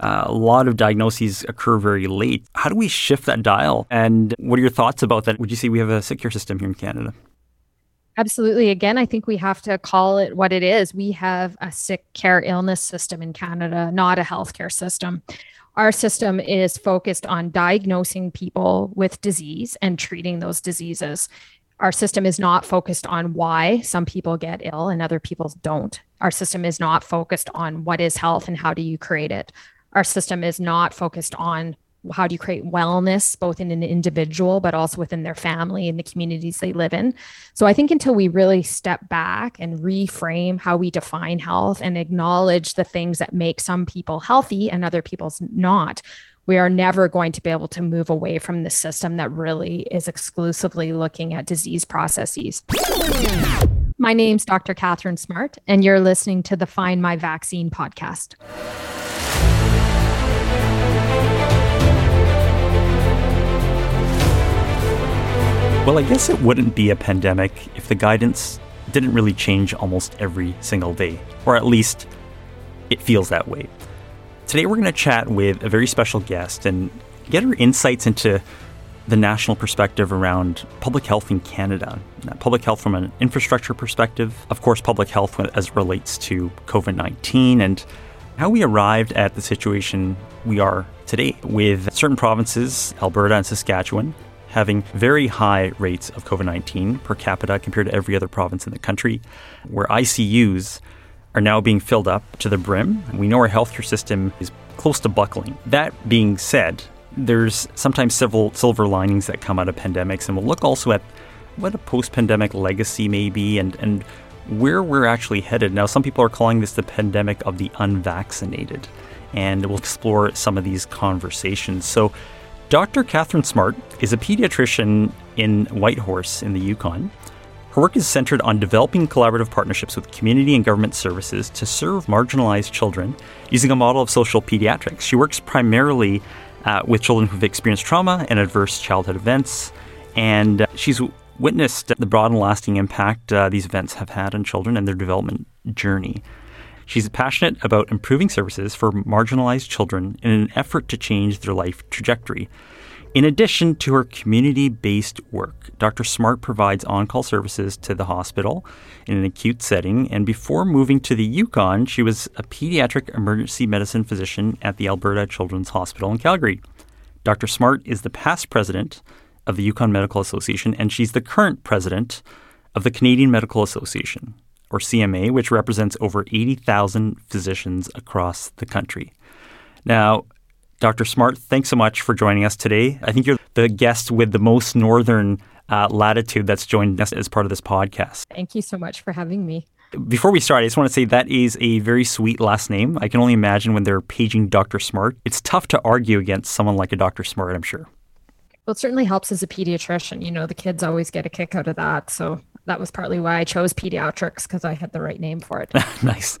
Uh, a lot of diagnoses occur very late. How do we shift that dial? And what are your thoughts about that? Would you say we have a sick care system here in Canada? Absolutely. Again, I think we have to call it what it is. We have a sick care illness system in Canada, not a healthcare system. Our system is focused on diagnosing people with disease and treating those diseases. Our system is not focused on why some people get ill and other people don't. Our system is not focused on what is health and how do you create it. Our system is not focused on how do you create wellness both in an individual but also within their family and the communities they live in. So i think until we really step back and reframe how we define health and acknowledge the things that make some people healthy and other people's not we are never going to be able to move away from the system that really is exclusively looking at disease processes. My name's dr katharine smart and you're listening to the find my vaccine podcast Well, I guess it wouldn't be a pandemic if the guidance didn't really change almost every single day, or at least it feels that way. Today, we're going to chat with a very special guest and get her insights into the national perspective around public health in Canada. Public health from an infrastructure perspective, of course, public health as relates to COVID 19, and how we arrived at the situation we are today with certain provinces, Alberta and Saskatchewan, having very high rates of COVID 19 per capita compared to every other province in the country, where ICUs are now being filled up to the brim. We know our healthcare system is close to buckling. That being said, there's sometimes several silver linings that come out of pandemics, and we'll look also at what a post pandemic legacy may be and, and where we're actually headed. Now, some people are calling this the pandemic of the unvaccinated, and we'll explore some of these conversations. So, Dr. Katharine Smart is a pediatrician in Whitehorse in the Yukon. Her work is centered on developing collaborative partnerships with community and government services to serve marginalized children using a model of social pediatrics. She works primarily uh, with children who've experienced trauma and adverse childhood events, and uh, she's witnessed the broad and lasting impact uh, these events have had on children and their development journey. She's passionate about improving services for marginalized children in an effort to change their life trajectory. In addition to her community based work, Dr. Smart provides on call services to the hospital in an acute setting. And before moving to the Yukon, she was a pediatric emergency medicine physician at the Alberta Children's Hospital in Calgary. Dr. Smart is the past president of the Yukon Medical Association, and she's the current president of the Canadian Medical Association or CMA, which represents over 80,000 physicians across the country. Now, Dr. Smart, thanks so much for joining us today. I think you're the guest with the most northern uh, latitude that's joined us as part of this podcast. Thank you so much for having me. Before we start, I just want to say that is a very sweet last name. I can only imagine when they're paging Dr. Smart. It's tough to argue against someone like a Dr. Smart, I'm sure. Well, it certainly helps as a pediatrician. You know, the kids always get a kick out of that. So that was partly why I chose pediatrics because I had the right name for it. nice.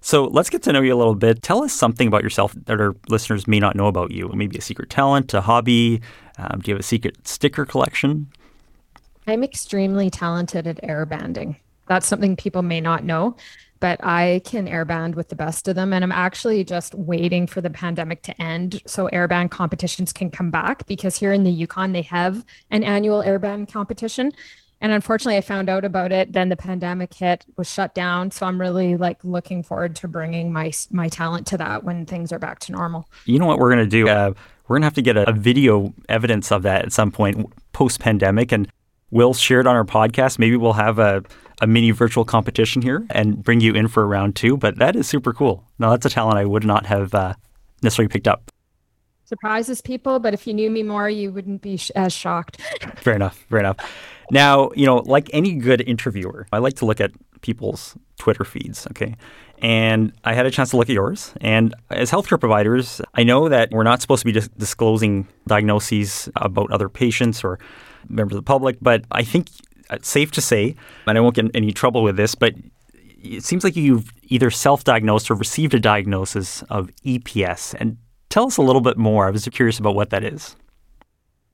So let's get to know you a little bit. Tell us something about yourself that our listeners may not know about you. Maybe a secret talent, a hobby. Um, do you have a secret sticker collection? I'm extremely talented at airbanding. That's something people may not know, but I can airband with the best of them. And I'm actually just waiting for the pandemic to end so airband competitions can come back because here in the Yukon, they have an annual airband competition. And unfortunately, I found out about it. Then the pandemic hit, was shut down. So I'm really like looking forward to bringing my my talent to that when things are back to normal. You know what we're gonna do? Uh, we're gonna have to get a, a video evidence of that at some point post pandemic, and we'll share it on our podcast. Maybe we'll have a a mini virtual competition here and bring you in for a round two. But that is super cool. Now that's a talent I would not have uh, necessarily picked up surprises people, but if you knew me more, you wouldn't be sh- as shocked. fair enough. Fair enough. Now, you know, like any good interviewer, I like to look at people's Twitter feeds, okay? And I had a chance to look at yours. And as healthcare providers, I know that we're not supposed to be dis- disclosing diagnoses about other patients or members of the public, but I think it's safe to say, and I won't get in any trouble with this, but it seems like you've either self diagnosed or received a diagnosis of EPS. And Tell us a little bit more. I was curious about what that is.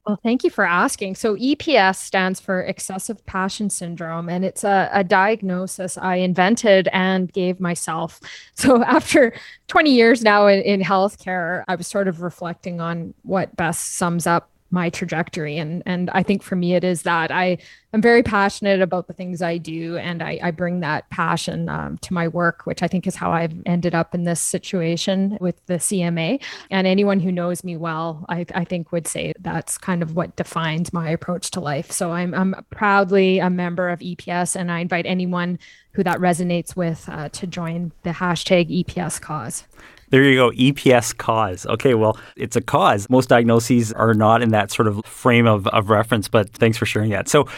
Well, thank you for asking. So, EPS stands for excessive passion syndrome, and it's a, a, diagnosis I invented and gave myself. So, after 20 years now in, in healthcare, I was sort of reflecting on what best sums up my trajectory and and i think for me it is that i am very passionate about the things i do and i, I bring that passion um, to my work which i think is how i've ended up in this situation with the cma and anyone who knows me well i, I think would say that's kind of what defines my approach to life so i'm, I'm proudly a member of eps and i invite anyone who that resonates with uh, to join the hashtag eps cause there you go, EPS cause. Okay, well, it's a cause. Most diagnoses are not in that sort of frame of, of reference, but thanks for sharing that. So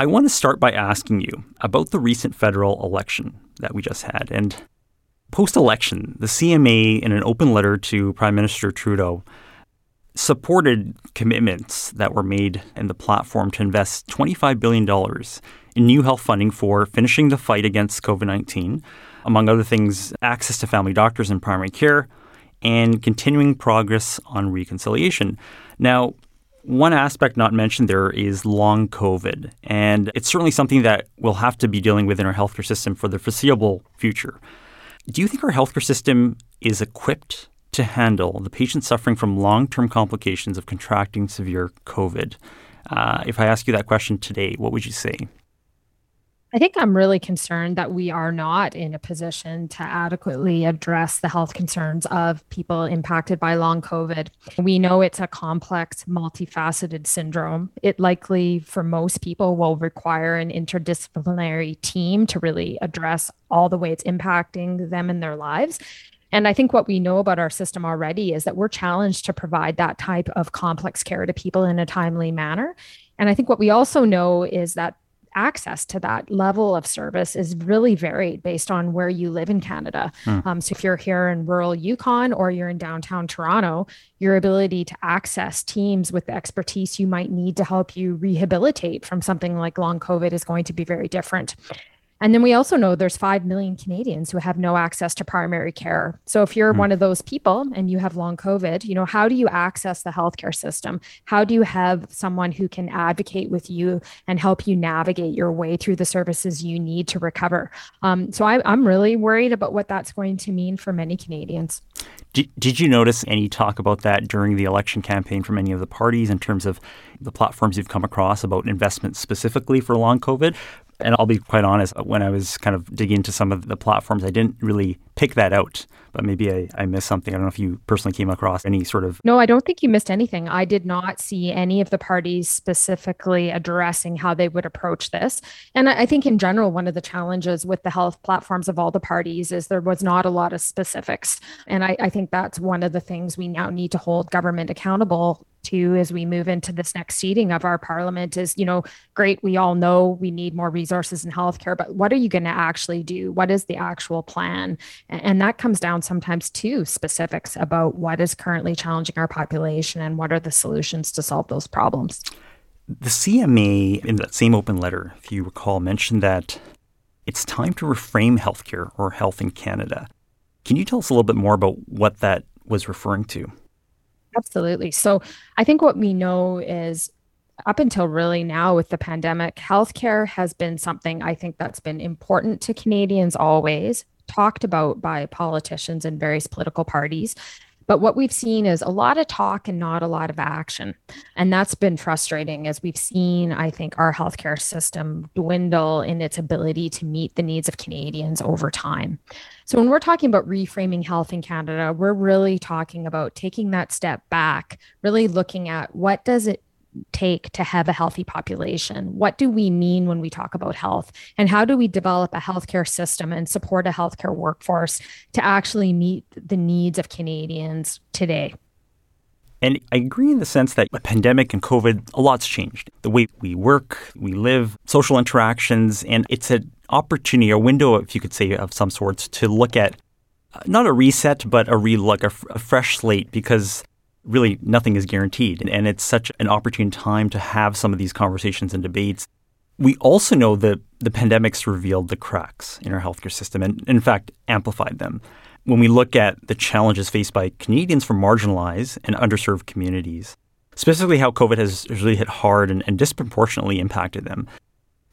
I want to start by asking you about the recent federal election that we just had. And post election, the CMA, in an open letter to Prime Minister Trudeau, supported commitments that were made in the platform to invest $25 billion in new health funding for finishing the fight against COVID 19 among other things, access to family doctors and primary care, and continuing progress on reconciliation. Now, one aspect not mentioned there is long COVID, and it's certainly something that we'll have to be dealing with in our healthcare system for the foreseeable future. Do you think our healthcare system is equipped to handle the patients suffering from long term complications of contracting severe COVID? Uh, if I ask you that question today, what would you say? I think I'm really concerned that we are not in a position to adequately address the health concerns of people impacted by long COVID. We know it's a complex, multifaceted syndrome. It likely, for most people, will require an interdisciplinary team to really address all the way it's impacting them in their lives. And I think what we know about our system already is that we're challenged to provide that type of complex care to people in a timely manner. And I think what we also know is that access to that level of service is really varied based on where you live in Canada. Mm. Um, so if you're here in rural Yukon or you're in downtown Toronto, your ability to access teams with the expertise you might need to help you rehabilitate from something like long COVID is going to be very different. And then we also know there's 5 million Canadians who have no access to primary care. So if you're mm. one of those people and you have long COVID, you know, how do you access the healthcare system? How do you have someone who can advocate with you and help you navigate your way through the services you need to recover? Um, so I, I'm really worried about what that's going to mean for many Canadians. Did, did you notice any talk about that during the election campaign from any of the parties in terms of the platforms you've come across about investments specifically for long COVID? And I'll be quite honest, uh, when I was kind of digging into some of the platforms, I didn't really pick that out, but maybe I, I missed something. I don't know if you personally came across any sort of. No, I don't think you missed anything. I did not see any of the parties specifically addressing how they would approach this. And I think in general, one of the challenges with the health platforms of all the parties is there was not a lot of specifics. And I, I think that's one of the things we now need to hold government accountable to as we move into this next seating of our parliament is, you know, great. We all know we need more resources in healthcare, but what are you going to actually do? What is the actual plan? And that comes down sometimes to specifics about what is currently challenging our population and what are the solutions to solve those problems. The CMA, in that same open letter, if you recall, mentioned that it's time to reframe healthcare or health in Canada. Can you tell us a little bit more about what that was referring to? Absolutely. So I think what we know is up until really now with the pandemic, healthcare has been something I think that's been important to Canadians always, talked about by politicians and various political parties. But what we've seen is a lot of talk and not a lot of action. And that's been frustrating as we've seen, I think, our healthcare system dwindle in its ability to meet the needs of Canadians over time. So when we're talking about reframing health in Canada, we're really talking about taking that step back, really looking at what does it take to have a healthy population? What do we mean when we talk about health? And how do we develop a healthcare system and support a healthcare workforce to actually meet the needs of Canadians today? And I agree in the sense that the pandemic and COVID, a lot's changed. The way we work, we live, social interactions, and it's an opportunity, a window, if you could say, of some sorts to look at uh, not a reset, but a relook, a, a fresh slate, because really nothing is guaranteed. And it's such an opportune time to have some of these conversations and debates. We also know that the pandemic's revealed the cracks in our healthcare system and, in fact, amplified them. When we look at the challenges faced by Canadians from marginalized and underserved communities, specifically how COVID has really hit hard and, and disproportionately impacted them.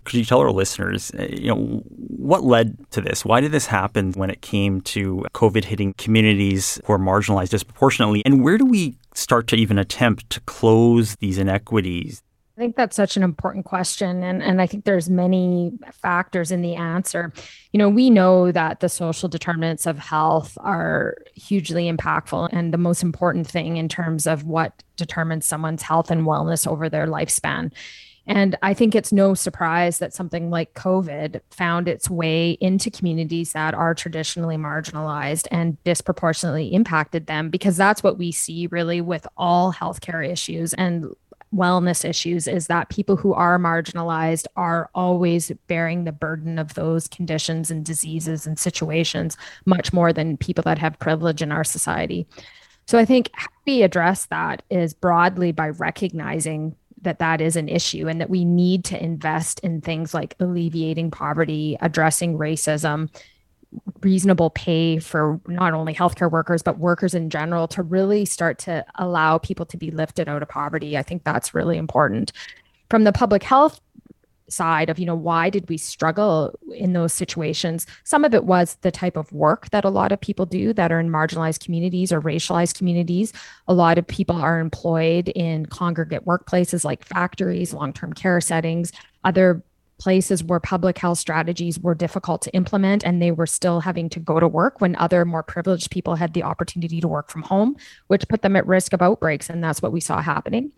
Could you tell our listeners, uh, you know, what led to this? Why did this happen when it came to COVID hitting communities who are marginalized disproportionately? And where do we start to even attempt to close these inequities? I think that's such an important question. And, and I think there's many factors in the answer. You know, we know that the social determinants of health are hugely impactful and the most important thing in terms of what determines someone's health and wellness over their lifespan. And I think it's no surprise that something like COVID found its way into communities that are traditionally marginalized and disproportionately impacted them, because that's what we see really with all healthcare issues and wellness issues is that people who are marginalized are always bearing the burden of those conditions and diseases and situations much more than people that have privilege in our society. So I think how we address that is broadly by recognizing that that is an issue and that we need to invest in things like alleviating poverty, addressing racism, reasonable pay for not only healthcare workers but workers in general to really start to allow people to be lifted out of poverty. I think that's really important. From the public health side of you know why did we struggle in those situations? Some of it was the type of work that a lot of people do that are in marginalized communities or racialized communities. A lot of people are employed in congregate workplaces like factories long-term care settings other places where public health strategies were difficult to implement and they were still having to go to work when other more privileged people had the opportunity to work from home which put them at risk of outbreaks and that's what we saw happening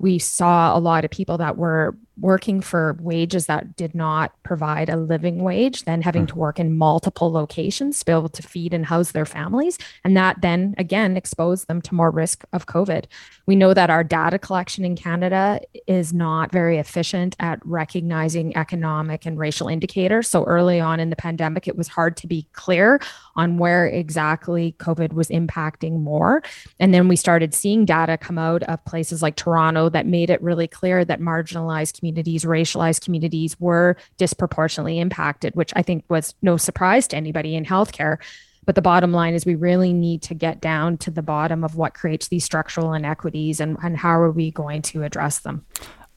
we saw a lot of people that were working for wages that did not provide a living wage, then having hmm. to work in multiple locations to be able to feed and house their families. And that then again exposed them to more risk of COVID. We know that our data collection in Canada is not very efficient at recognizing economic and racial indicators. So early on in the pandemic, it was hard to be clear on where exactly COVID was impacting more. And then we started seeing data come out of places like Toronto that made it really clear that marginalized communities, racialized communities were disproportionately impacted, which I think was no surprise to anybody in healthcare. But the bottom line is we really need to get down to the bottom of what creates these structural inequities and, and how are we going to address them.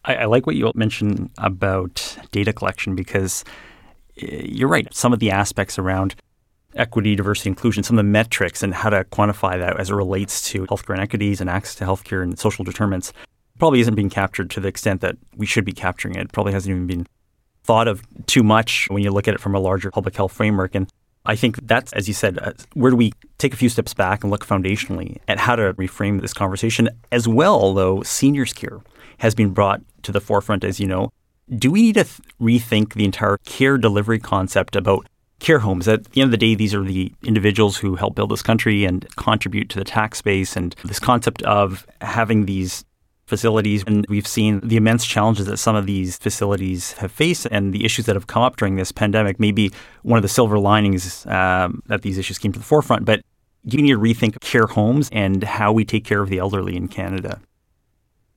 I, I like what you mentioned about data collection because eh, you're right. Some of the aspects around equity, diversity, inclusion, some of the metrics and how to quantify that as it relates to healthcare inequities and access to healthcare and social determinants probably isn't being captured to the extent that we should be capturing it. Probably hasn't even been thought of too much when you look at it from a larger public health framework. And I think that's, as you said, uh, where do we take a few steps back and look foundationally at how to reframe this conversation? As well, though, seniors care has been brought to the forefront, as you know. Do we need to th- rethink the entire care delivery concept about care homes. At the end of the day, these are the individuals who help build this country and contribute to the tax base. And this concept of having these facilities, and we've seen the immense challenges that some of these facilities have faced and the issues that have come up during this pandemic. Maybe one of the silver linings um, that these issues came to the forefront. But do you need to rethink care homes and how we take care of the elderly in Canada?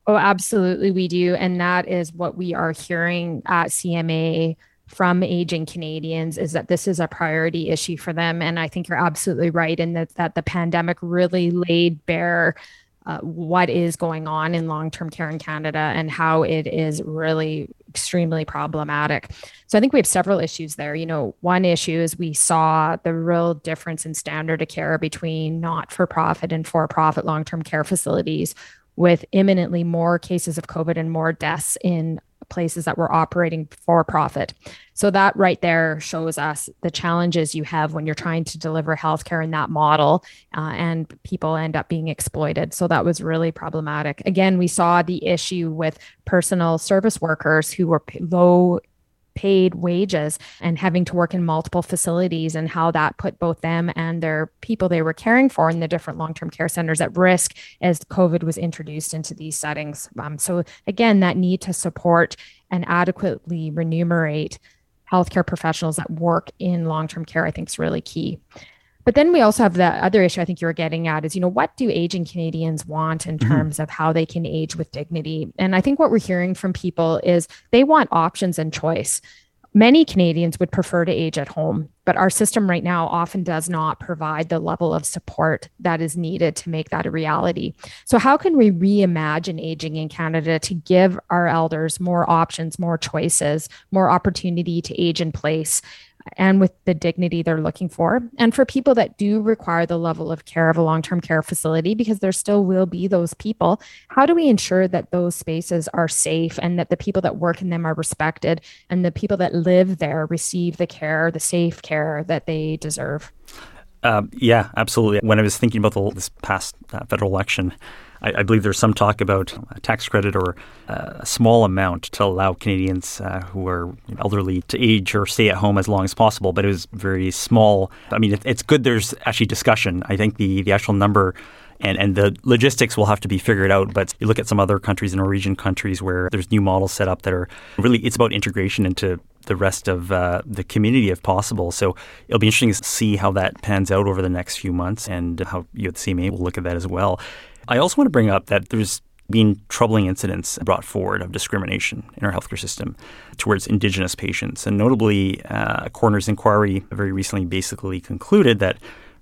Oh, absolutely, we do. And that is what we are hearing at CMA from aging Canadians is that this is a priority issue for them. And I think you're absolutely right in that, that the pandemic really laid bare uh, what is going on in long term care in Canada and how it is really extremely problematic. So I think we have several issues there. You know, one issue is we saw the real difference in standard of care between not for profit and for profit long term care facilities. With imminently more cases of COVID and more deaths in places that were operating for profit. So that right there shows us the challenges you have when you're trying to deliver healthcare in that model, uh, and people end up being exploited. So that was really problematic. Again, we saw the issue with personal service workers who were low paid wages and having to work in multiple facilities and how that put both them and their people they were caring for in the different long-term care centers at risk as covid was introduced into these settings. Um, so again that need to support and adequately remunerate healthcare professionals that work in long-term care i think is really key but then we also have the other issue I think you are getting at is, you know, what do aging Canadians want in mm-hmm. terms of how they can age with dignity? And I think what we're hearing from people is they want options and choice. Many Canadians would prefer to age at home, but our system right now often does not provide the level of support that is needed to make that a reality. So, how can we reimagine aging in Canada to give our elders more options, more choices, more opportunity to age in place? And with the dignity they're looking for. And for people that do require the level of care of a long term care facility, because there still will be those people, how do we ensure that those spaces are safe and that the people that work in them are respected and the people that live there receive the care, the safe care that they deserve? Um, yeah, absolutely. When I was thinking about the, this past uh, federal election, I, I, believe there's some talk about a tax credit or uh, a small amount to allow Canadians uh, who are elderly to age or stay at home as long as possible, but it was very small. I mean, it, it's good there's actually discussion. I think the, the actual number and, and the logistics will have to be figured out. But you look at some other countries, Norwegian countries, where there's new models set up that are really, it's about integration into the rest of uh, the community if possible. So it'll be interesting to see how that pans out over the next few months and how you at the CMA will look at that as well. I also want to bring up that there's been troubling incidents brought forward of discrimination in our healthcare system towards Indigenous patients. And notably, uh, a coroner's inquiry very recently basically concluded that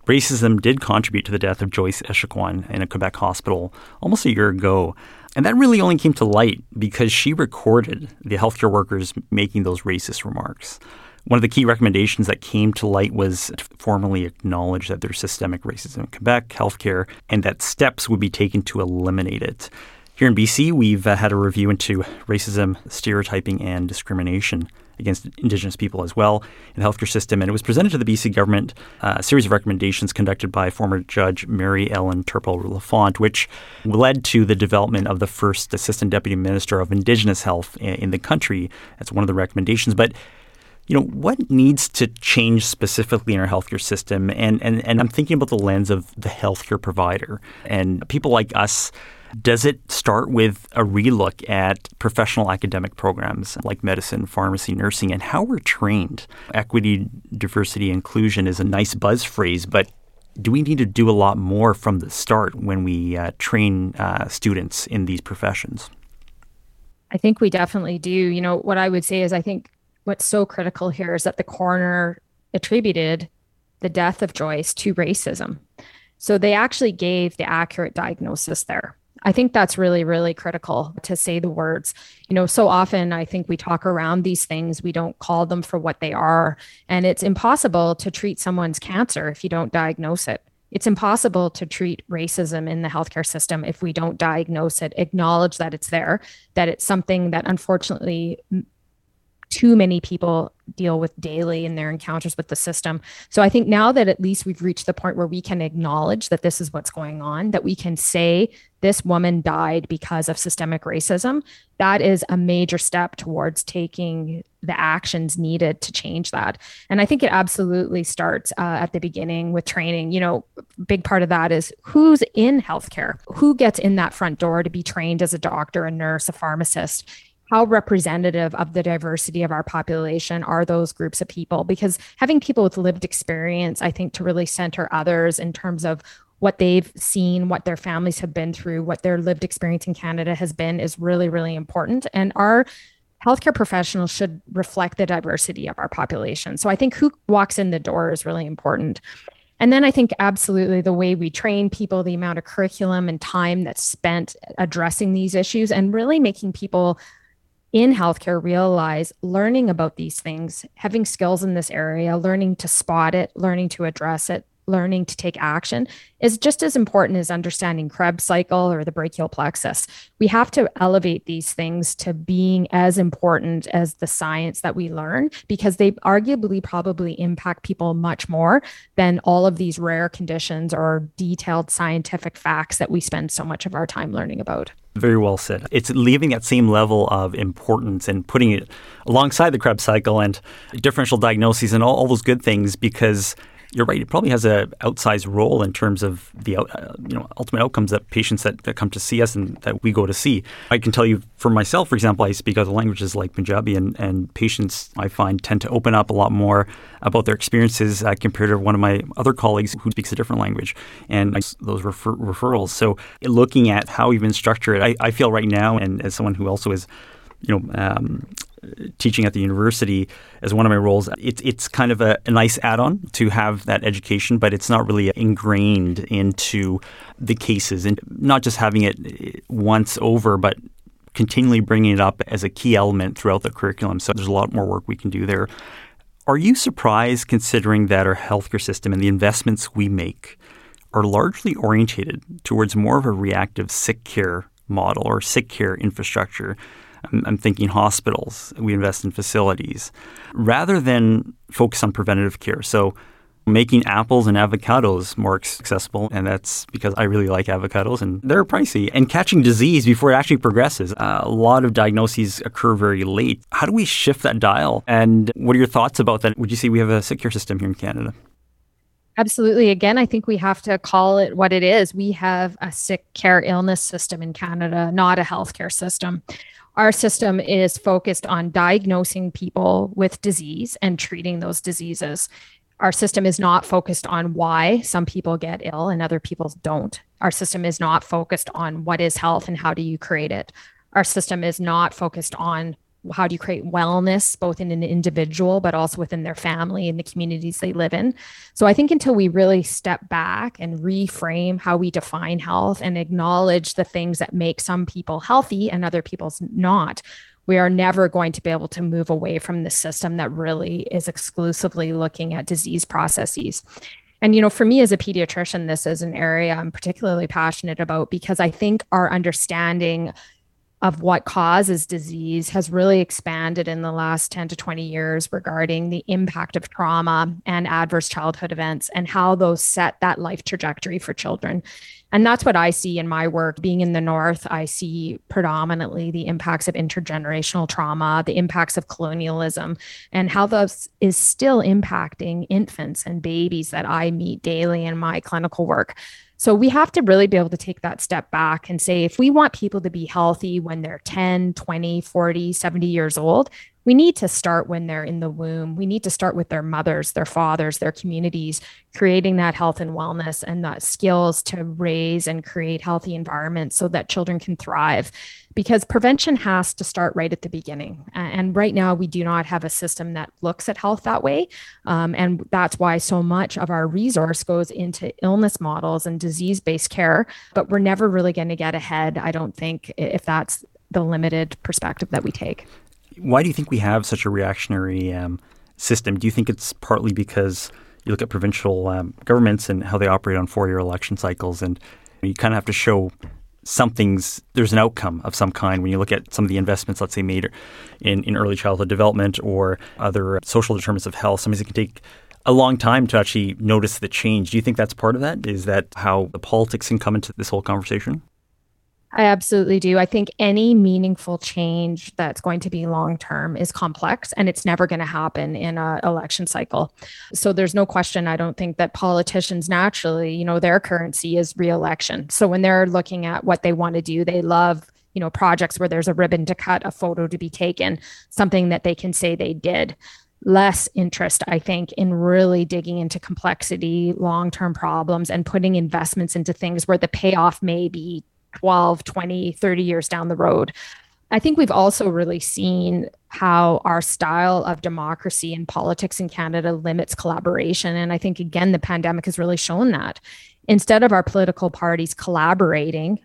racism did contribute to the death of Joyce Echaquan in a Quebec hospital almost a year ago. And that really only came to light because she recorded the healthcare workers making those racist remarks. One of the key recommendations that came to light was to formally acknowledge that there's systemic racism in Quebec healthcare and that steps would be taken to eliminate it. Here in BC, we've uh, had a review into racism, stereotyping, and discrimination against Indigenous people as well in the healthcare system. And it was presented to the BC government, uh, a series of recommendations conducted by former Judge Mary Ellen Turpel Lafond, which led to the development of the first Assistant Deputy Minister of Indigenous Health in the country. That's one of the recommendations. But you know, what needs to change specifically in our healthcare system? And, and, and I'm thinking about the lens of the healthcare provider and people like us. Does it start with a relook at professional academic programs like medicine, pharmacy, nursing, and how we're trained? Equity, diversity, inclusion is a nice buzz phrase, but do we need to do a lot more from the start when we uh, train uh, students in these professions? I think we definitely do. You know, what I would say is I think what's so critical here is that the coroner attributed the death of Joyce to racism. So they actually gave the accurate diagnosis there. I think that's really, really critical to say the words. You know, so often I think we talk around these things, we don't call them for what they are. And it's impossible to treat someone's cancer if you don't diagnose it. It's impossible to treat racism in the healthcare system if we don't diagnose it, acknowledge that it's there, that it's something that unfortunately too many people deal with daily in their encounters with the system. So I think now that at least we've reached the point where we can acknowledge that this is what's going on, that we can say this woman died because of systemic racism, that is a major step towards taking the actions needed to change that. And I think it absolutely starts uh, at the beginning with training. You know, big part of that is who's in healthcare, who gets in that front door to be trained as a doctor, a nurse, a pharmacist how representative of the diversity of our population are those groups of people? Because having people with lived experience i think to really center others in terms of what they've seen what their families have been through what their lived experience in canada has been is really really important. And our healthcare professionals should reflect the diversity of our population. So i think who walks in the door is really important. And then I think absolutely the way we train people, the amount of curriculum and time that's spent addressing these issues and really making people in healthcare realize learning about these things, having skills in this area, learning to spot it, learning to address it, learning to take action is just as important as understanding Krebs cycle or the brachial plexus. We have to elevate these things to being as important as the science that we learn because they arguably probably impact people much more than all of these rare conditions or detailed scientific facts that we spend so much of our time learning about. Very well said. It's leaving that same level of importance and putting it alongside the Krebs cycle and differential diagnoses and all, all those good things because you're right. It probably has an outsized role in terms of the uh, you know ultimate outcomes that patients that, that come to see us and that we go to see. I can tell you for myself, for example, I speak other languages like Punjabi, and, and patients I find tend to open up a lot more about their experiences uh, compared to one of my other colleagues who speaks a different language, and I, those refer- referrals. So looking at how we've been structured, I, I feel right now, and as someone who also is you know, um, teaching at the university as one of my roles, it's it's kind of a, a nice add-on to have that education, but it's not really ingrained into the cases, and not just having it eh, once over, but continually bringing it up as a key element throughout the curriculum. So there's a lot more work we can do there. Are you surprised considering that our healthcare system and the investments we make are largely orientated towards more of a reactive sick care model or sick care infrastructure? I'm, I'm thinking hospitals, we invest in facilities, rather than focus on preventative care. So making apples and avocados more accessible, and that's because I really like avocados and they're pricey. And catching disease before it actually progresses. Uh, a lot of diagnoses occur very late. How do we shift that dial? And what are your thoughts about that? Would you say we have a sick care system here in Canada? Absolutely. Again, I think we have to call it what it is. We have a sick care illness system in Canada, not a healthcare system. Our system is focused on diagnosing people with disease and treating those diseases. Our system is not focused on why some people get ill and other people don't. Our system is not focused on what is health and how do you create it. Our system is not focused on how do you create wellness both in an individual but also within their family and the communities they live in so i think until we really step back and reframe how we define health and acknowledge the things that make some people healthy and other people's not we are never going to be able to move away from the system that really is exclusively looking at disease processes. And, you know, for me as a pediatrician, this is an area I'm particularly passionate about because I think our understanding of what causes disease has really expanded in the last 10 to 20 years regarding the impact of trauma and adverse childhood events and how those set that life trajectory for children. And that's what I see in my work. Being in the North, I see predominantly the impacts of intergenerational trauma, the impacts of colonialism, and how those is still impacting infants and babies that I meet daily in my clinical work. So we have to really be able to take that step back and say, if we want people to be healthy when they're 10, 20, 40, 70 years old, we need to start when they're in the womb. We need to start with their mothers, their fathers, their communities, creating that health and wellness and that skills to raise and create healthy environments so that children can thrive. Because prevention has to start right at the beginning. And right now, we do not have a system that looks at health that way. Um, and that's why so much of our resource goes into illness models and disease based care. But we're never really going to get ahead, I don't think, if that's the limited perspective that we take. Why do you think we have such a reactionary um, system? Do you think it's partly because you look at provincial um, governments and how they operate on four-year election cycles, and you kind of have to show something's there's an outcome of some kind when you look at some of the investments, let's say, made in, in early childhood development or other social determinants of health. Sometimes it can take a long time to actually notice the change. Do you think that's part of that? Is that how the politics can come into this whole conversation? I absolutely do. I think any meaningful change that's going to be long term is complex and it's never going to happen in an election cycle. So there's no question. I don't think that politicians naturally, you know, their currency is reelection. So when they're looking at what they want to do, they love you know projects where there's a ribbon to cut a photo to be taken something that they can say they did less interest, I think, in really digging into complexity, long term problems, and putting investments into things where the payoff may be 12, 20, 30 years down the road. I think we've also really seen how our style of democracy and politics in Canada limits collaboration. And I think, again, the pandemic has really shown that. Instead of our political parties collaborating,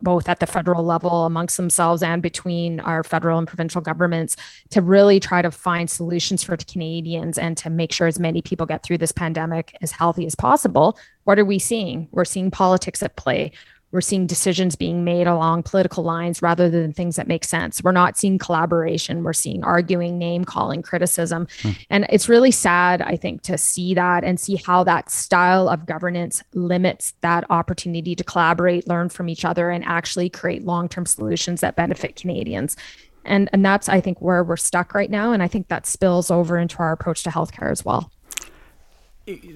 both at the federal level amongst themselves and between our federal and provincial governments to really try to find solutions for Canadians and to make sure as many people get through this pandemic as healthy as possible. What are we seeing? We're seeing politics at play. We're seeing decisions being made along political lines rather than things that make sense. We're not seeing collaboration. We're seeing arguing, name calling, criticism. Hmm. And it's really sad, I think, to see that and see how that style of governance limits that opportunity to collaborate, learn from each other, and actually create long term solutions that benefit Canadians. And, and that's, I think, where we're stuck right now. And I think that spills over into our approach to healthcare as well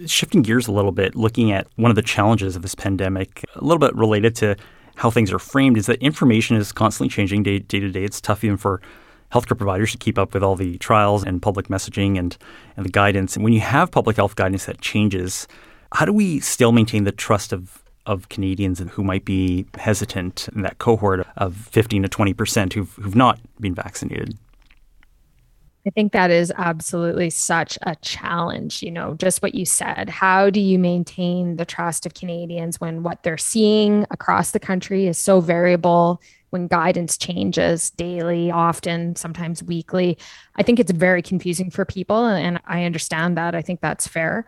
shifting gears a little bit, looking at one of the challenges of this pandemic, a little bit related to how things are framed, is that information is constantly changing day, day to day. It's tough even for healthcare providers to keep up with all the trials and public messaging and, and the guidance. And when you have public health guidance that changes, how do we still maintain the trust of of Canadians who might be hesitant in that cohort of 15 to 20 percent who've, who've not been vaccinated? I think that is absolutely such a challenge. You know, just what you said. How do you maintain the trust of Canadians when what they're seeing across the country is so variable? When guidance changes daily, often, sometimes weekly, I think it's very confusing for people. And I understand that. I think that's fair.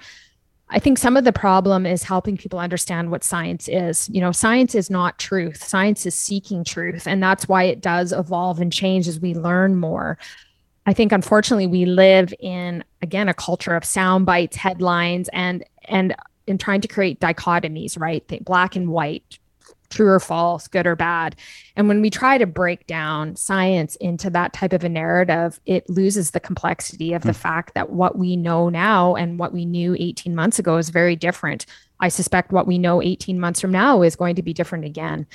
I think some of the problem is helping people understand what science is. You know, science is not truth, science is seeking truth. And that's why it does evolve and change as we learn more. I think unfortunately we live in again a culture of sound bites, headlines, and and in trying to create dichotomies, right? Black and white, true or false, good or bad. And when we try to break down science into that type of a narrative, it loses the complexity of the mm. fact that what we know now and what we knew 18 months ago is very different. I suspect what we know 18 months from now is going to be different again.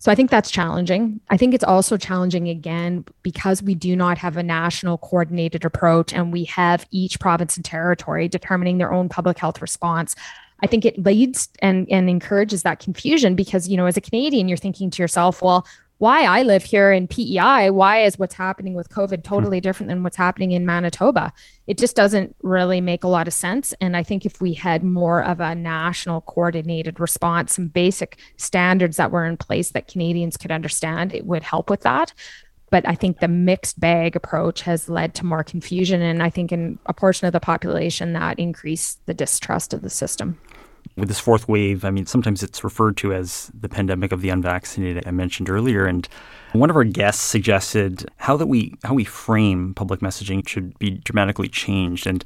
So I think that's challenging. I think it's also challenging again because we do not have a national coordinated approach and we have each province and territory determining their own public health response. I think it leads and, and encourages that confusion because, you know, as a Canadian, you're thinking to yourself, well, why I live here in PEI, why is what's happening with COVID hmm. totally different than what's happening in Manitoba? It just doesn't really make a lot of sense. And I think if we had more of a national coordinated response, some basic standards that were in place that Canadians could understand, it would help with that. But I think the mixed bag approach has led to more confusion. And I think in a portion of the population that increased the distrust of the system with this fourth wave, I mean, sometimes it's referred to as the pandemic of the unvaccinated. I mentioned earlier, and one of our guests suggested how that we how we frame public messaging should be dramatically changed, and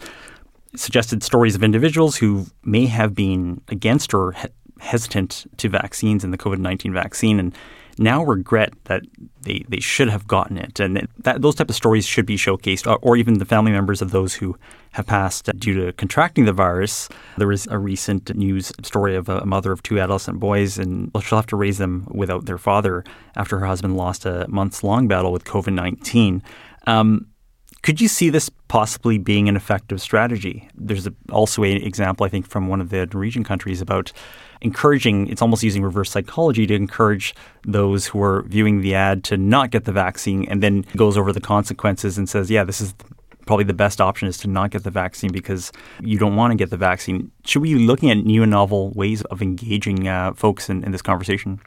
suggested stories of individuals who may have been against or he- hesitant to vaccines and the COVID nineteen vaccine, and now regret that they, they should have gotten it. And that, those type of stories should be showcased, or, or, even the family members of those who have passed due to contracting the virus. There was a recent news story of a mother of two adolescent boys, and she'll have to raise them without their father after her husband lost a months long battle with COVID 19. Um, could you see this possibly being an effective strategy? There's a, also an example, I think, from one of the Norwegian countries about encouraging, it's almost using reverse psychology to encourage those who are viewing the ad to not get the vaccine and then goes over the consequences and says, yeah, this is probably the best option is to not get the vaccine because you don't want to get the vaccine. Should we be looking at new and novel ways of engaging uh, folks in, in this conversation?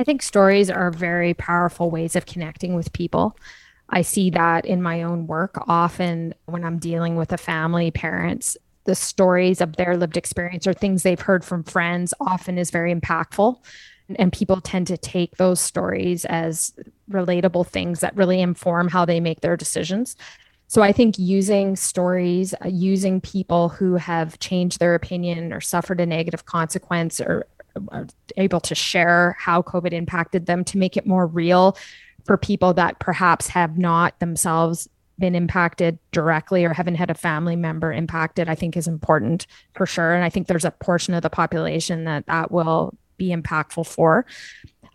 I think stories are very powerful ways of connecting with people. I see that in my own work often when I'm dealing with a family, parents, the stories of their lived experience or things they've heard from friends often is very impactful. And people tend to take those stories as relatable things that really inform how they make their decisions. So I think using stories, uh, using people who have changed their opinion or suffered a negative consequence or are able to share how COVID impacted them to make it more real for people that perhaps have not themselves been impacted directly or haven't had a family member impacted, I think is important for sure. And I think there's a portion of the population that that will be impactful for.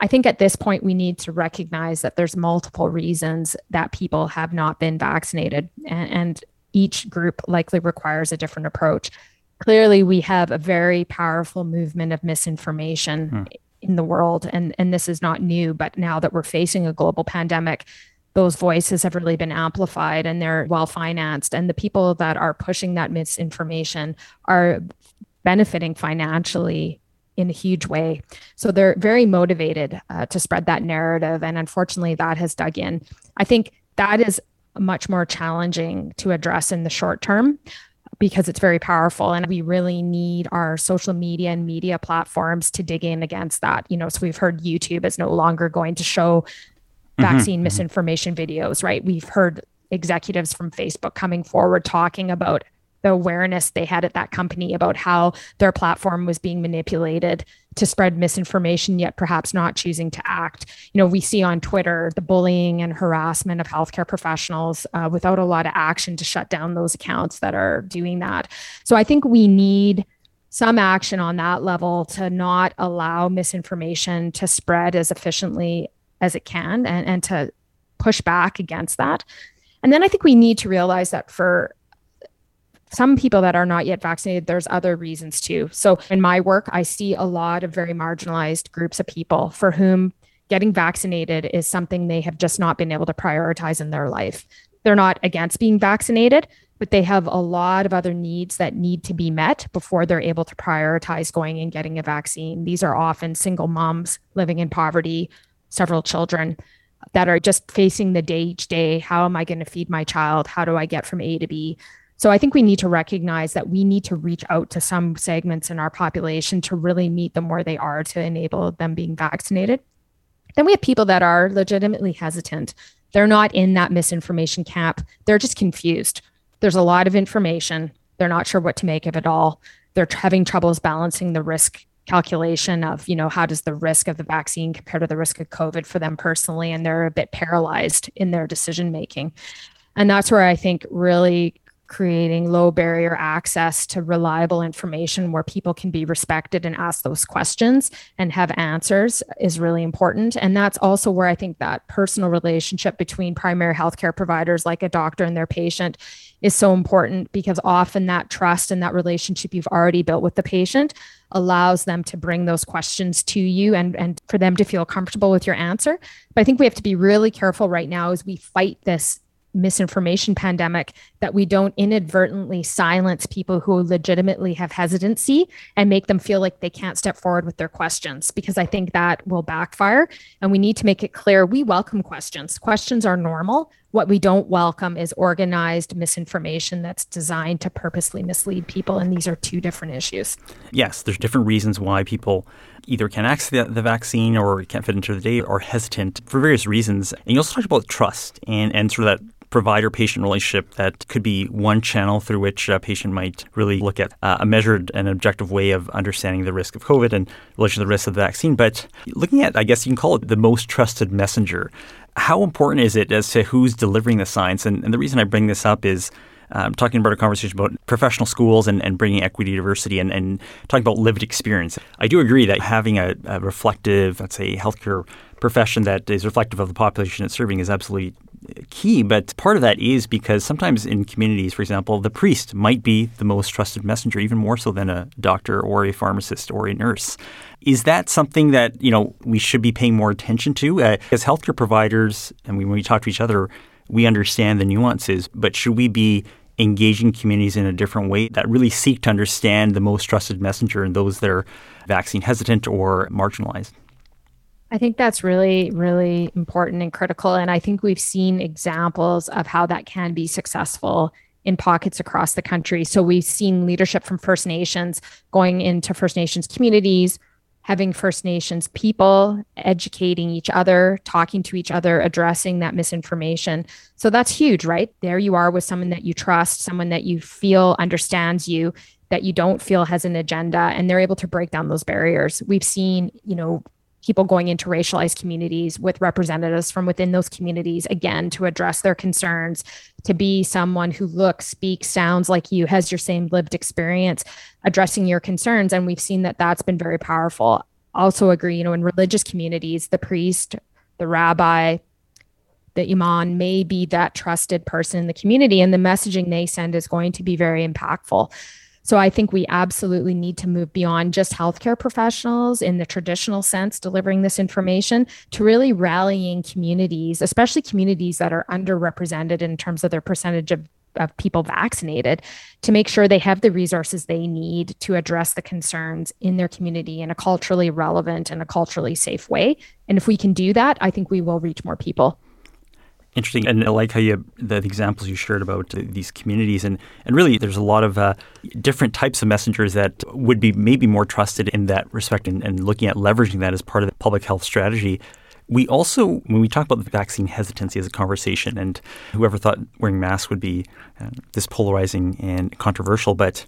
I think at this point, we need to recognize that there's multiple reasons that people have not been vaccinated, and, and each group likely requires a different approach. Clearly, we have a very powerful movement of misinformation hmm. in the world, and, and this is not new, but now that we're facing a global pandemic, those voices have really been amplified and they're well financed. And the people that are pushing that misinformation are benefiting financially in a huge way. So they're very motivated uh, to spread that narrative. And unfortunately, that has dug in. I think that is much more challenging to address in the short term because it's very powerful and we really need our social media and media platforms to dig in against that you know so we've heard youtube is no longer going to show vaccine mm-hmm. misinformation videos, right? We've heard executives from Facebook coming forward talking about the awareness they had at that company about how their platform was being manipulated to spread misinformation, yet perhaps not choosing to act. You know, we see on Twitter the bullying and harassment of healthcare professionals uh, without a lot of action to shut down those accounts that are doing that. So I think we need some action on that level to not allow misinformation to spread as efficiently as it can and, and to push back against that. And then I think we need to realize that for some people that are not yet vaccinated, there's other reasons too. So in my work, I see a lot of very marginalized groups of people for whom getting vaccinated is something they have just not been able to prioritize in their life. they're not against being vaccinated, but they have a lot of other needs that need to be met before they're able to prioritize going and getting a vaccine. These are often single moms living in poverty, several children that are just facing the day each day. How am I going to feed my child? How do I get from A to B? So I think we need to recognize that we need to reach out to some segments in our population to really meet them where they are to enable them being vaccinated. Then we have people that are legitimately hesitant. They're not in that misinformation camp. They're just confused. There's a lot of information. They're not sure what to make of it all. They're having troubles balancing the risk calculation of, you know, how does the risk of the vaccine compare to the risk of COVID for them personally? And they're a bit paralyzed in their decision making. And that's where I think really creating low barrier access to reliable information where people can be respected and ask those questions and have answers is really important. And that's also where I think that personal relationship between primary healthcare providers like a doctor and their patient is so important because often that trust and that relationship you've already built with the patient allows them to bring those questions to you and, and for them to feel comfortable with your answer. But I think we have to be really careful right now as we fight this misinformation pandemic that we don't inadvertently silence people who legitimately have hesitancy and make them feel like they can't step forward with their questions because I think that will backfire. And we need to make it clear we welcome questions. Questions are normal. What we don't welcome is organized misinformation that's designed to purposely mislead people. And these are two different issues. Yes, there's different reasons why people either can't access the, the vaccine or can't fit into the data or hesitant for various reasons. And you also talked about trust and, and sort of that provider patient relationship that could be one channel through which a patient might really look at uh, a measured and objective way of understanding the risk of COVID and relation to the risk of the vaccine. But looking at, I guess you can call it the most trusted messenger. How important is it as to who's delivering the science? And, and the reason I bring this up is um, talking about a conversation about professional schools and, and bringing equity diversity and, and talking about lived experience. I do agree that having a, a reflective, let's say, healthcare profession that is reflective of the population it's serving is absolutely key. But part of that is because sometimes in communities, for example, the priest might be the most trusted messenger, even more so than a doctor or a pharmacist or a nurse. Is that something that you know we should be paying more attention to uh, as healthcare providers? And when we talk to each other, we understand the nuances, but should we be engaging communities in a different way that really seek to understand the most trusted messenger and those that are vaccine hesitant or marginalized? I think that's really, really important and critical. And I think we've seen examples of how that can be successful in pockets across the country. So we've seen leadership from First Nations going into First Nations communities, having First Nations people educating each other, talking to each other, addressing that misinformation. So that's huge, right? There you are with someone that you trust, someone that you feel understands you, that you don't feel has an agenda, and they're able to break down those barriers. We've seen, you know, people going into racialized communities with representatives from within those communities again to address their concerns to be someone who looks speaks sounds like you has your same lived experience addressing your concerns. And we've seen that that's been very powerful. Also agree you know in religious communities the priest the rabbi the imam may be that trusted person in the community and the messaging they send is going to be very impactful so I think we absolutely need to move beyond just healthcare professionals in the traditional sense delivering this information to really rallying communities, especially communities that are underrepresented in terms of their percentage of of people vaccinated to make sure they have the resources they need to address the concerns in their community in a culturally relevant and a culturally safe way. And if we can do that, I think we will reach more people interesting. And I like how you the, examples you shared about uh, these communities, and and really, there's a lot of uh, different types of messengers that would be maybe more trusted in that respect, and, and looking at leveraging that as part of the public health strategy. We also, when we talk about the vaccine hesitancy as a conversation, and whoever thought wearing masks would be uh, this polarizing and controversial, but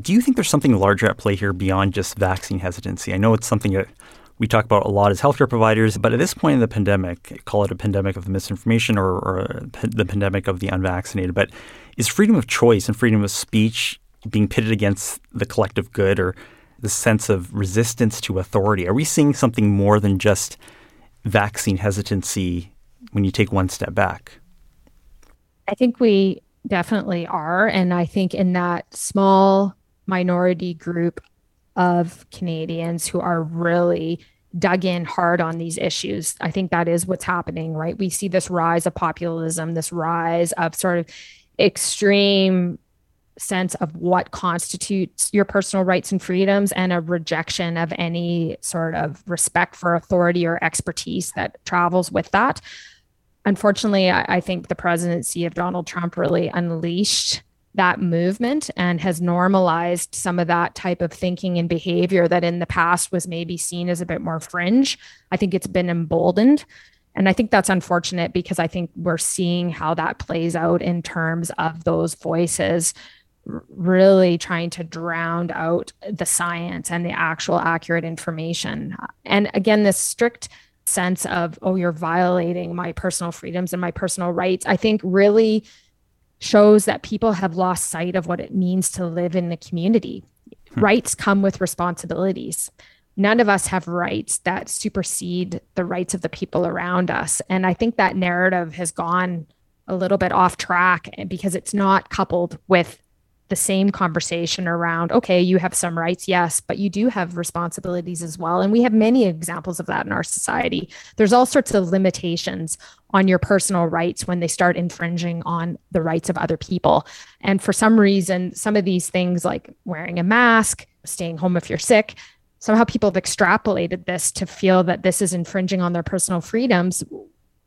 do you think there's something larger at play here beyond just vaccine hesitancy? I know it's something that we talk about a lot as healthcare providers. But at this point in the pandemic, call it a pandemic of the misinformation or, or the pandemic of the unvaccinated, but is freedom of choice and freedom of speech being pitted against the collective good or the sense of resistance to authority? Are we seeing something more than just vaccine hesitancy when you take one step back? I think we definitely are. And I think in that small minority group of Canadians who are really dug in hard on these issues. I think that is what's happening, right? We see this rise of populism, this rise of sort of extreme sense of what constitutes your personal rights and freedoms and a rejection of any sort of respect for authority or expertise that travels with that. Unfortunately, I, I think the presidency of Donald Trump really unleashed that movement and has normalized some of that type of thinking and behavior that in the past was maybe seen as a bit more fringe. I think it's been emboldened. And I think that's unfortunate because I think we're seeing how that plays out in terms of those voices really trying to drown out the science and the actual accurate information. And again, this strict sense of, oh, you're violating my personal freedoms and my personal rights, I think really shows that people have lost sight of what it means to live in the community. Hmm. Rights come with responsibilities. None of us have rights that supersede the rights of the people around us. And I think that narrative has gone a little bit off track because it's not coupled with the same conversation around okay you have some rights yes but you do have responsibilities as well. And we have many examples of that in our society. There's all sorts of limitations on your personal rights when they start infringing on the rights of other people. And for some reason some of these things like wearing a mask staying home if you're sick somehow people have extrapolated this to feel that this is infringing on their personal freedoms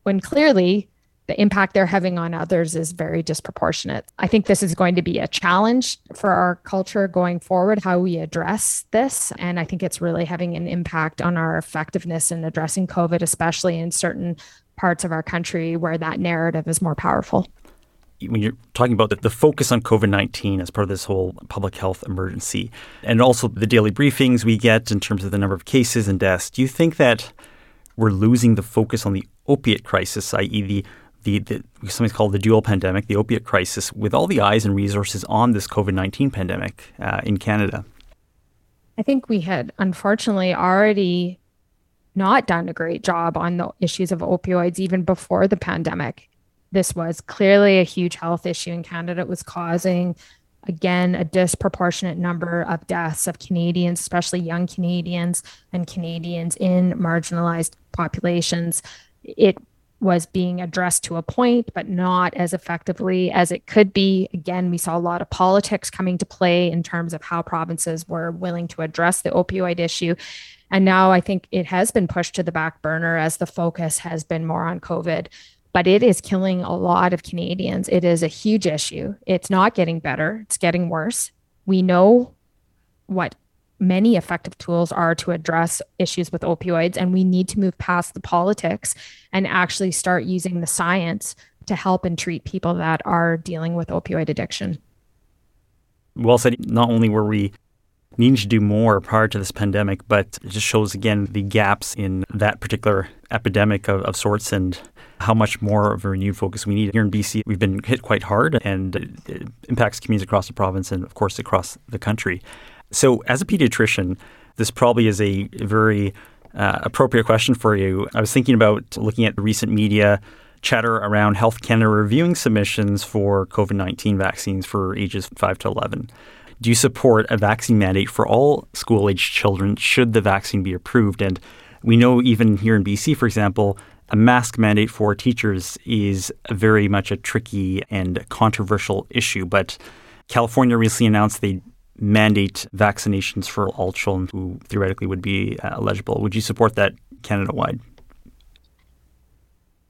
when clearly the impact they're having on others is very disproportionate. I think this is going to be a challenge for our culture going forward, how we address this. And I think it's really having an impact on our effectiveness in addressing COVID, especially in certain parts of our country where that narrative is more powerful. When you're talking about the, the focus on COVID 19 as part of this whole public health emergency, and also the daily briefings we get in terms of the number of cases and deaths, do you think that we're losing the focus on the opiate crisis, i.e., the the, the called the dual pandemic, the opiate crisis, with all the eyes and resources on this COVID 19 pandemic uh, in Canada? I think we had unfortunately already not done a great job on the issues of opioids even before the pandemic. This was clearly a huge health issue in Canada. It was causing, again, a disproportionate number of deaths of Canadians, especially young Canadians and Canadians in marginalized populations. It was being addressed to a point, but not as effectively as it could be. Again, we saw a lot of politics coming to play in terms of how provinces were willing to address the opioid issue. And now I think it has been pushed to the back burner as the focus has been more on COVID. But it is killing a lot of Canadians. It is a huge issue. It's not getting better, it's getting worse. We know what many effective tools are to address issues with opioids. And we need to move past the politics and actually start using the science to help and treat people that are dealing with opioid addiction. Well said. Not only were we needing to do more prior to this pandemic, but it just shows again the gaps in that particular epidemic of, of sorts and how much more of a renewed focus we need. Here in BC, we've been hit quite hard and it impacts communities across the province and, of course, across the country. So, as a pediatrician, this probably is a very uh, appropriate question for you. I was thinking about looking at the recent media chatter around Health Canada reviewing submissions for COVID 19 vaccines for ages 5 to 11. Do you support a vaccine mandate for all school aged children should the vaccine be approved? And we know even here in BC, for example, a mask mandate for teachers is very much a tricky and controversial issue. But California recently announced they mandate vaccinations for all children who theoretically would be uh, eligible. Would you support that Canada wide?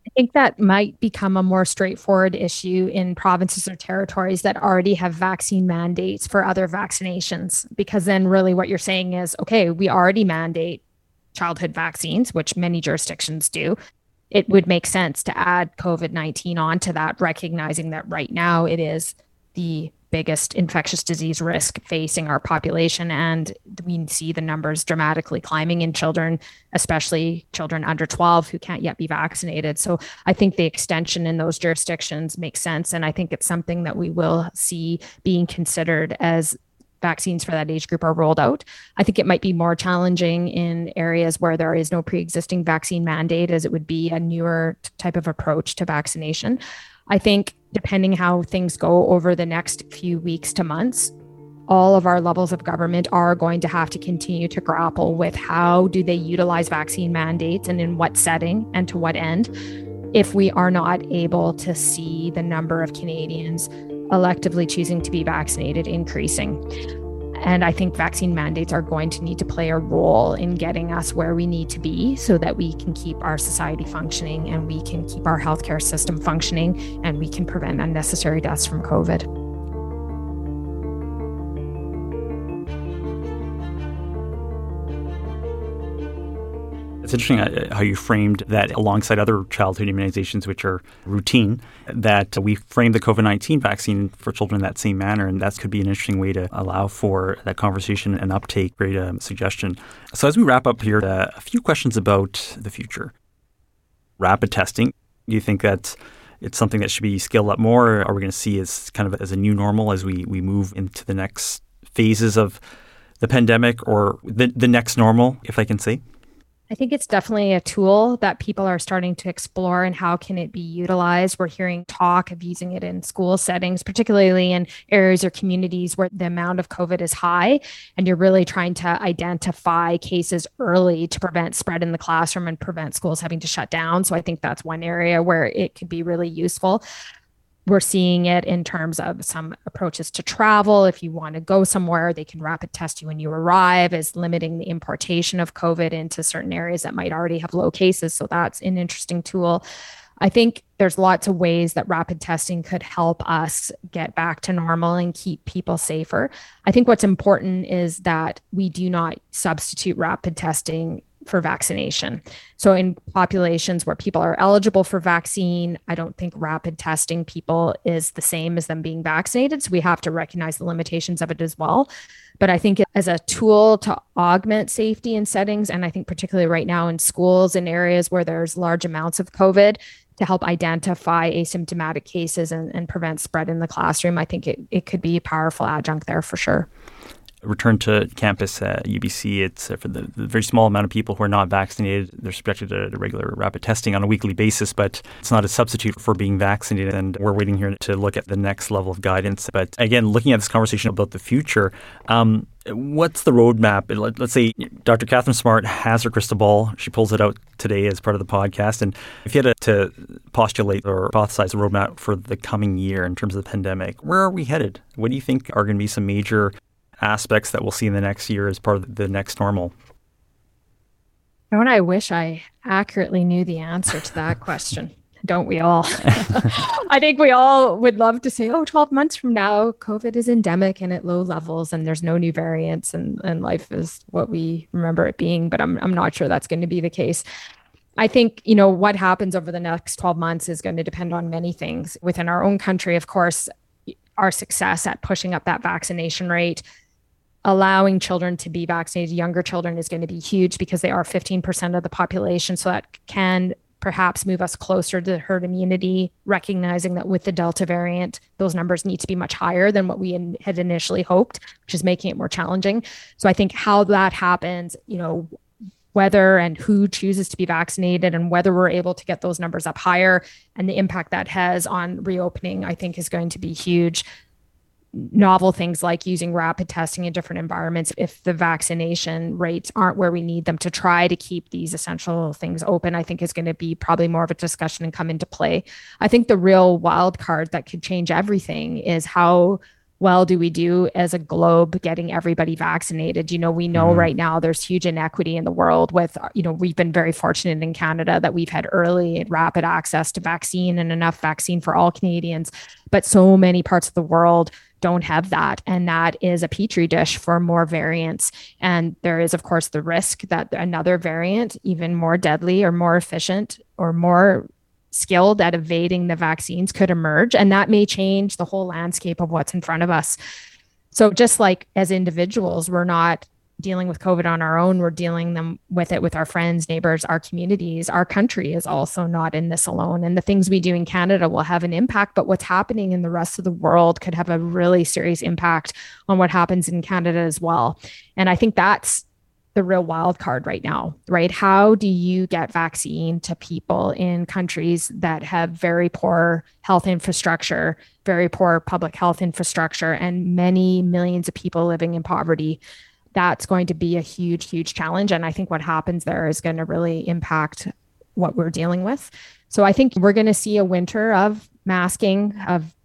I think that might become a more straightforward issue in provinces or territories that already have vaccine mandates for other vaccinations. Because then, really, what you're saying is okay, we already mandate childhood vaccines, which many jurisdictions do. It would make sense to add COVID 19 onto that, recognizing that right now it is the biggest infectious disease risk facing our population. And we see the numbers dramatically climbing in children, especially children under 12 who can't yet be vaccinated. So I think the extension in those jurisdictions makes sense. And I think it's something that we will see being considered as vaccines for that age group are rolled out. I think it might be more challenging in areas where there is no pre existing vaccine mandate, as it would be a newer type of approach to vaccination. I think depending how things go over the next few weeks to months, all of our levels of government are going to have to continue to grapple with how do they utilize vaccine mandates and in what setting and to what end if we are not able to see the number of Canadians electively choosing to be vaccinated increasing. And I think vaccine mandates are going to need to play a role in getting us where we need to be so that we can keep our society functioning and we can keep our healthcare system functioning and we can prevent unnecessary deaths from COVID. It's interesting uh, how you framed that alongside other childhood immunizations, which are routine, that we framed the COVID 19 vaccine for children in that same manner. And that could be an interesting way to allow for that conversation and uptake. Great um, suggestion. So, as we wrap up here, uh, a few questions about the future. Rapid testing. Do you think that it's something that should be scaled up more? Or are we going to see as kind of as a new normal as we, we move into the next phases of the pandemic or the, the next normal, if I can say? I think it's definitely a tool that people are starting to explore and how can it be utilized. We're hearing talk of using it in school settings, particularly in areas or communities where the amount of COVID is high and you're really trying to identify cases early to prevent spread in the classroom and prevent schools having to shut down. So I think that's one area where it could be really useful. We're seeing it in terms of some approaches to travel. If you want to go somewhere, they can rapid test you when you arrive, as limiting the importation of COVID into certain areas that might already have low cases. So that's an interesting tool. I think there's lots of ways that rapid testing could help us get back to normal and keep people safer. I think what's important is that we do not substitute rapid testing for vaccination. So, in populations where people are eligible for vaccine, I don't think rapid testing people is the same as them being vaccinated. So, we have to recognize the limitations of it as well. But I think as a tool to augment safety in settings, and I think particularly right now in schools and areas where there's large amounts of COVID, to help identify asymptomatic cases and, and prevent spread in the classroom, I think it, it could be a powerful adjunct there for sure return to campus at UBC, it's uh, for the, the, very small amount of people who are not vaccinated. They're subjected to, to, regular rapid testing on a weekly basis, but it's not a substitute for being vaccinated. And we're waiting here to look at the next level of guidance. But again, looking at this conversation about the future, um, what's the roadmap? Let's say Dr. Katharine Smart has her crystal ball. She pulls it out today as part of the podcast. And if you had to postulate or hypothesize a roadmap for the coming year in terms of the pandemic, where are we headed? What do you think are going to be some major aspects that we'll see in the next year as part of the next normal? Don't I wish I accurately knew the answer to that question? Don't we all? I think we all would love to say, oh, 12 months from now, COVID is endemic and at low levels and there's no new variants and, and life is what we remember it being. But I'm, I'm not sure that's going to be the case. I think, you know, what happens over the next 12 months is going to depend on many things. Within our own country, of course, our success at pushing up that vaccination rate, allowing children to be vaccinated, younger children, is going to be huge because they are 15% of the population. So that can perhaps move us closer to herd immunity, recognizing that with the Delta variant, those numbers need to be much higher than what we had initially hoped, which is making it more challenging. So I think how that happens, you know, whether and who chooses to be vaccinated and whether we're able to get those numbers up higher and the impact that has on reopening, I think is going to be huge novel things like using rapid testing in different environments if the vaccination rates aren't where we need them to try to keep these essential things open i think is going to be probably more of a discussion and come into play i think the real wild card that could change everything is how well do we do as a globe getting everybody vaccinated you know we know mm-hmm. right now there's huge inequity in the world with you know we've been very fortunate in canada that we've had early and rapid access to vaccine and enough vaccine for all canadians but so many parts of the world don't have that. And that is a petri dish for more variants. And there is, of course, the risk that another variant, even more deadly or more efficient or more skilled at evading the vaccines, could emerge. And that may change the whole landscape of what's in front of us. So, just like as individuals, we're not dealing with COVID on our own, we're dealing them with it with our friends, neighbors, our communities. Our country is also not in this alone. And the things we do in Canada will have an impact, but what's happening in the rest of the world could have a really serious impact on what happens in Canada as well. And I think that's the real wild card right now, right? How do you get vaccine to people in countries that have very poor health infrastructure, very poor public health infrastructure, and many millions of people living in poverty? That's going to be a huge, huge challenge. And I think what happens there is going to really impact what we're dealing with. So I think we're going to see a winter of masking, of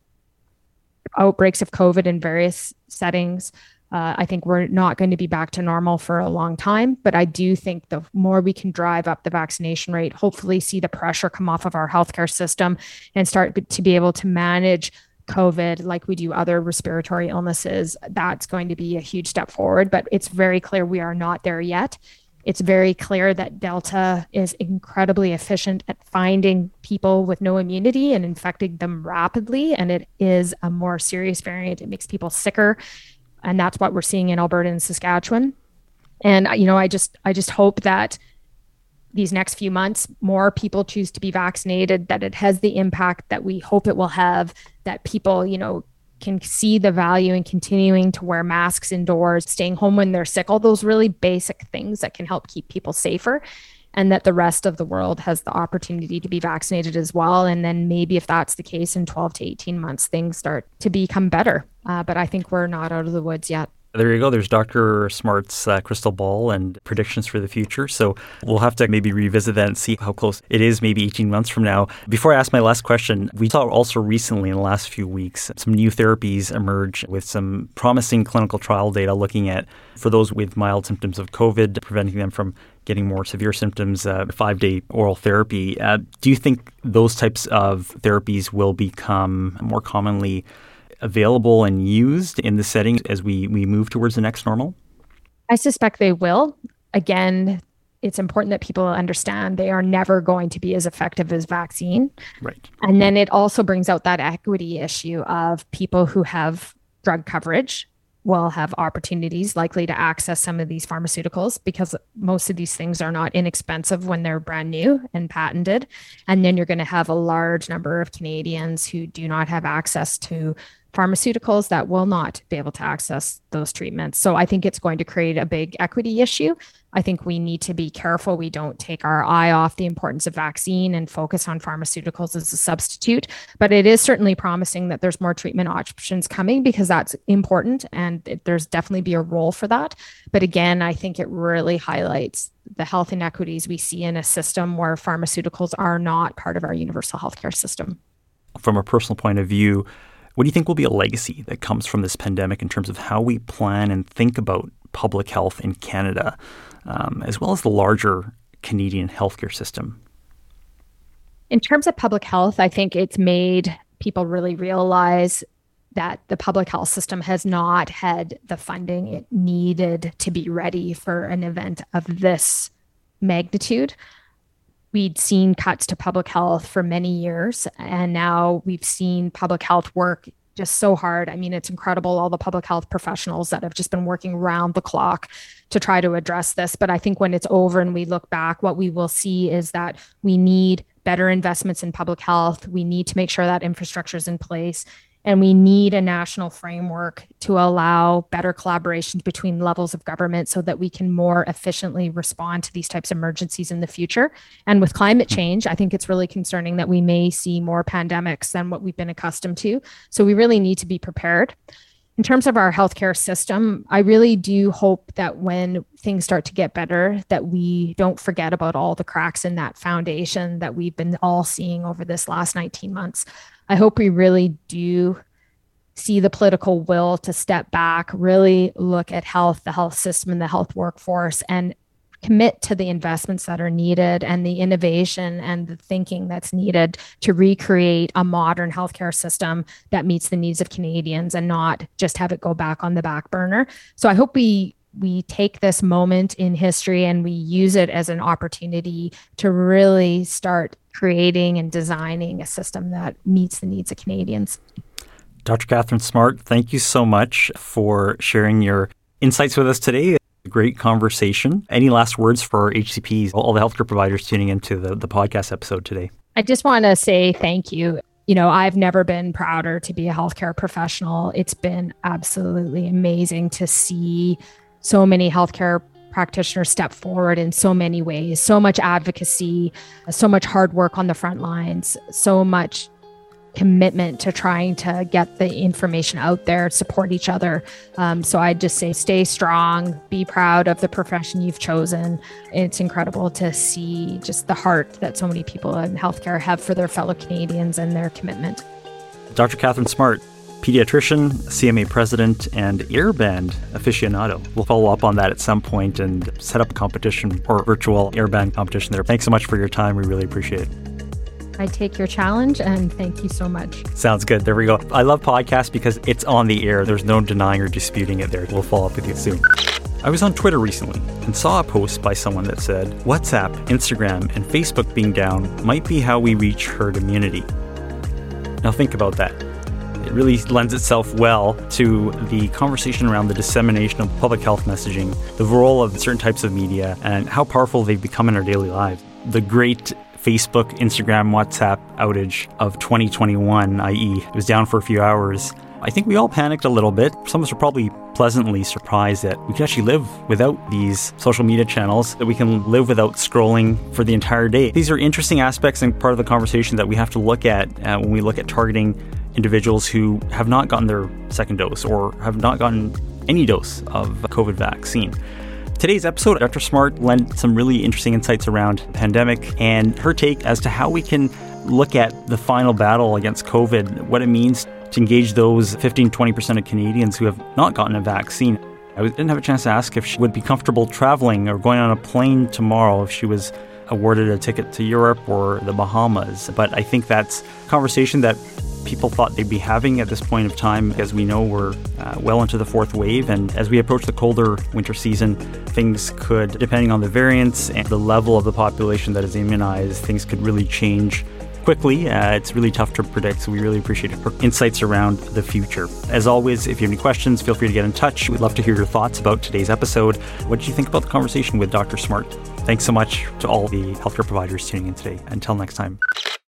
outbreaks of COVID in various settings. Uh, I think we're not going to be back to normal for a long time, but I do think the more we can drive up the vaccination rate, hopefully see the pressure come off of our healthcare system and start to be able to manage COVID like we do other respiratory illnesses, that's going to be a huge step forward. But it's very clear we are not there yet. It's very clear that Delta is incredibly efficient at finding people with no immunity and infecting them rapidly. And it is a more serious variant. It makes people sicker and that's what we're seeing in Alberta and Saskatchewan. And you know, I just I just hope that these next few months more people choose to be vaccinated that it has the impact that we hope it will have that people, you know, can see the value in continuing to wear masks indoors, staying home when they're sick, all those really basic things that can help keep people safer and that the rest of the world has the opportunity to be vaccinated as well. And then maybe if that's the case in 12 to 18 months, things start to become better. Uh, but I think we're not out of the woods yet. There you go. There's Dr. Smart's uh, crystal ball and predictions for the future. So we'll have to maybe revisit that and see how close it is, maybe 18 months from now. Before I ask my last question, we saw also recently in the last few weeks some new therapies emerge with some promising clinical trial data looking at, for those with mild symptoms of COVID, preventing them from getting more severe symptoms, uh, five day oral therapy. Uh, do you think those types of therapies will become more commonly available and used in the setting as we, we move towards the next normal? I suspect they will. Again, it's important that people understand they are never going to be as effective as vaccine. Right. And then it also brings out that equity issue of people who have drug coverage will have opportunities likely to access some of these pharmaceuticals because most of these things are not inexpensive when they're brand new and patented. And then you're going to have a large number of Canadians who do not have access to pharmaceuticals that will not be able to access those treatments. So I think it's going to create a big equity issue. I think we need to be careful we don't take our eye off the importance of vaccine and focus on pharmaceuticals as a substitute. But it is certainly promising that there's more treatment options coming because that's important and it, there's definitely be a role for that. But again, I think it really highlights the health inequities we see in a system where pharmaceuticals are not part of our universal healthcare system. From a personal point of view, what do you think will be a legacy that comes from this pandemic in terms of how we plan and think about public health in Canada, um, as well as the larger Canadian healthcare system? In terms of public health, I think it's made people really realize that the public health system has not had the funding it needed to be ready for an event of this magnitude we'd seen cuts to public health for many years and now we've seen public health work just so hard. I mean it's incredible all the public health professionals that have just been working round the clock to try to address this. But i think when it's over and we look back what we will see is that we need better investments in public health. We need to make sure that infrastructure is in place and we need a national framework to allow better collaboration between levels of government so that we can more efficiently respond to these types of emergencies in the future. And with climate change, I think it's really concerning that we may see more pandemics than what we've been accustomed to. So we really need to be prepared. In terms of our healthcare system, I really do hope that when things start to get better, that we don't forget about all the cracks in that foundation that we've been all seeing over this last 19 months. I hope we really do see the political will to step back, really look at health, the health system, and the health workforce, and commit to the investments that are needed and the innovation and the thinking that's needed to recreate a modern healthcare system that meets the needs of Canadians and not just have it go back on the back burner. So I hope we we take this moment in history and we use it as an opportunity to really start creating and designing a system that meets the needs of Canadians. Dr. Katharine Smart, thank you so much for sharing your insights with us today. Great conversation. Any last words for HCPs, all the healthcare providers tuning into the, the podcast episode today? I just want to say thank you. You know, I've never been prouder to be a healthcare professional. It's been absolutely amazing to see so many healthcare practitioners step forward in so many ways so much advocacy, so much hard work on the front lines, so much commitment to trying to get the information out there, support each other. Um, so I'd just say stay strong, be proud of the profession you've chosen. It's incredible to see just the heart that so many people in healthcare have for their fellow Canadians and their commitment. Dr. Katharine Smart, pediatrician, CMA president, and airband aficionado. We'll follow up on that at some point and set up a competition or virtual airband competition there. Thanks so much for your time. We really appreciate it. I take your challenge and thank you so much. Sounds good. There we go. I love podcasts because it's on the air. There's no denying or disputing it there. We'll follow up with you soon. I was on Twitter recently and saw a post by someone that said WhatsApp, Instagram, and Facebook being down might be how we reach herd immunity. Now, think about that. It really lends itself well to the conversation around the dissemination of public health messaging, the role of certain types of media, and how powerful they've become in our daily lives. The great Facebook, Instagram, WhatsApp outage of 2021, i.e., it was down for a few hours. I think we all panicked a little bit. Some of us are probably pleasantly surprised that we can actually live without these social media channels, that we can live without scrolling for the entire day. These are interesting aspects and part of the conversation that we have to look at uh, when we look at targeting individuals who have not gotten their second dose or have not gotten any dose of COVID vaccine. Today's episode, Dr. Smart lent some really interesting insights around the pandemic and her take as to how we can look at the final battle against COVID, what it means to engage those 15 20% of Canadians who have not gotten a vaccine. I didn't have a chance to ask if she would be comfortable traveling or going on a plane tomorrow if she was awarded a ticket to Europe or the Bahamas. But I think that's conversation that people thought they'd be having at this point of time. As we know, we're uh, well into the fourth wave, and as we approach the colder winter season, things could, depending on the variants and the level of the population that is immunized, things could really change quickly. Uh, it's really tough to predict, so we really appreciate insights around the future. As always, if you have any questions, feel free to get in touch. We'd love to hear your thoughts about today's episode. What did you think about the conversation with Dr. Smart? Thanks so much to all the healthcare providers tuning in today. Until next time.